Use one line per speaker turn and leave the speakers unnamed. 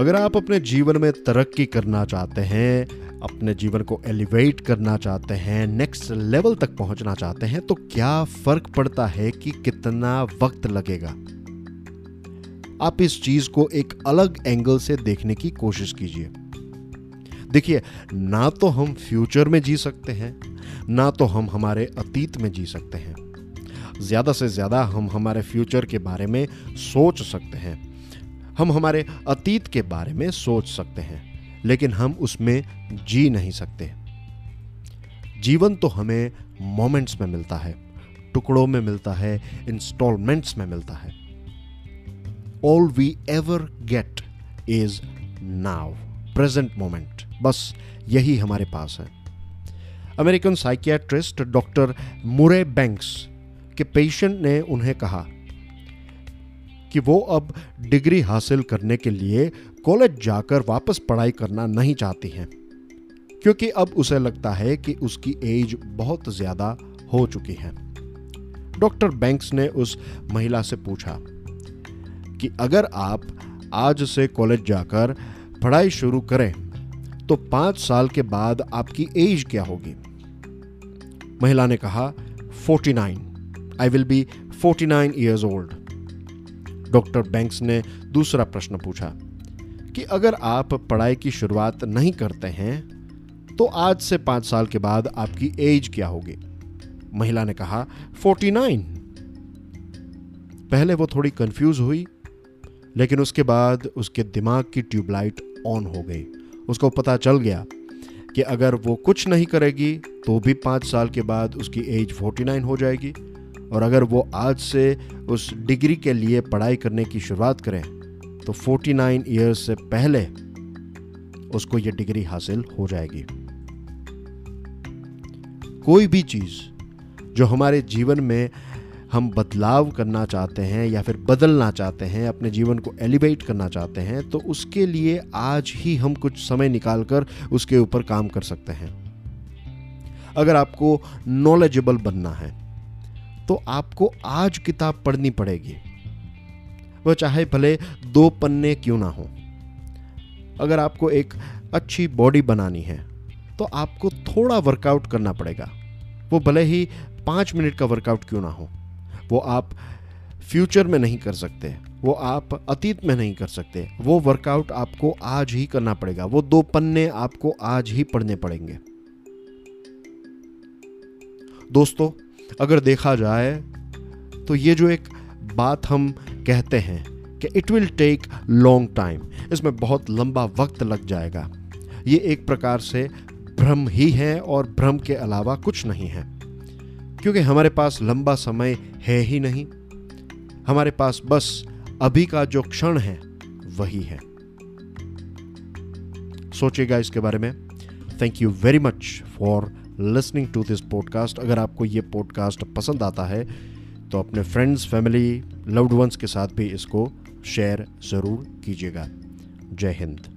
अगर आप अपने जीवन में तरक्की करना चाहते हैं, अपने जीवन को एलिवेट करना चाहते हैं नेक्स्ट लेवल तक पहुँचना चाहते हैं तो क्या फ़र्क पड़ता है कि कितना वक्त लगेगा? आप इस चीज़ को एक अलग एंगल से देखने की कोशिश कीजिए। देखिए, ना तो हम फ्यूचर में जी सकते हैं, ना तो हम हमारे अतीत में जी सकते हैं। ज़्यादा से ज़्यादा हम हमारे फ्यूचर के बारे में सोच सकते हैं। हम हमारे अतीत के बारे में सोच सकते हैं, लेकिन हम उसमें जी नहीं सकते। जीवन तो हमें मोमेंट्स में मिलता है, टुकड़ों में मिलता है, इंस्टॉलमेंट्स में मिलता है। All we ever get is now present moment बस यही हमारे पास है। American psychiatrist doctor Murray Banks के पेशेंट ने उन्हें कहा कि वो अब डिग्री हासिल करने के लिए कॉलेज जाकर वापस पढ़ाई करना नहीं चाहती हैं। क्योंकि अब उसे लगता है कि उसकी एज बहुत ज़्यादा हो चुकी है। डॉक्टर बैंक्स ने उस महिला से पूछा कि अगर आप आज से कॉलेज जाकर पढ़ाई शुरू करें तो पाँच साल के बाद आपकी एज क्या होगी? महिला ने कहा 49 I will be 49 nine years old. Doctor Banks ने दूसरा प्रश्न पूछा कि अगर आप पढ़ाई की शुरुआत नहीं करते हैं तो आज से पाँच साल के बाद आपकी एज क्या होगी? महिला ने कहा 49 पहले वो थोड़ी कंफ्यूज हुई, लेकिन उसके बाद उसके दिमाग की ट्यूबलाइट ऑन हो गई। उसको पता चल गया कि अगर वो कुछ नहीं करेगी तो भी पाँच साल के बाद उसकी एज 49 हो जाएगी। और अगर वो आज से उस डिग्री के लिए पढ़ाई करने की शुरुआत करें तो 49 नाइन ईयर्स से पहले उसको ये डिग्री हासिल हो जाएगी। कोई भी चीज़ जो हमारे जीवन में हम बदलाव करना चाहते हैं या फिर बदलना चाहते हैं, अपने जीवन को एलिवेट करना चाहते हैं तो उसके लिए आज ही हम कुछ समय निकाल कर उसके ऊपर काम कर सकते हैं। अगर आपको नॉलेजेबल बनना है तो आपको आज किताब पढ़नी पड़ेगी। वह चाहे भले दो पन्ने क्यों ना हो। अगर आपको एक अच्छी बॉडी बनानी है तो आपको थोड़ा वर्कआउट करना पड़ेगा। वो भले ही पाँच मिनट का वर्कआउट क्यों ना हो। वो आप फ्यूचर में नहीं कर सकते, वो आप अतीत में नहीं कर सकते। वो वर्कआउट आपको आज ही करना पड़ेगा। वो दो पन्ने आपको आज ही पढ़ने पड़ेंगे। दोस्तों अगर देखा जाए तो ये जो एक बात हम कहते हैं कि it will take long time इसमें बहुत लंबा वक्त लग जाएगा। ये एक प्रकार से भ्रम ही है और भ्रम के अलावा कुछ नहीं है। क्योंकि हमारे पास लंबा समय है ही नहीं। हमारे पास बस अभी का जो क्षण है, वही है। सोचिएगा इसके बारे में। Thank you very much for listening to this podcast अगर आपको ये पॉडकास्ट पसंद आता है तो अपने फ्रेंड्स फैमिली लव्ड वंस के साथ भी इसको शेयर ज़रूर कीजिएगा। जय हिंद।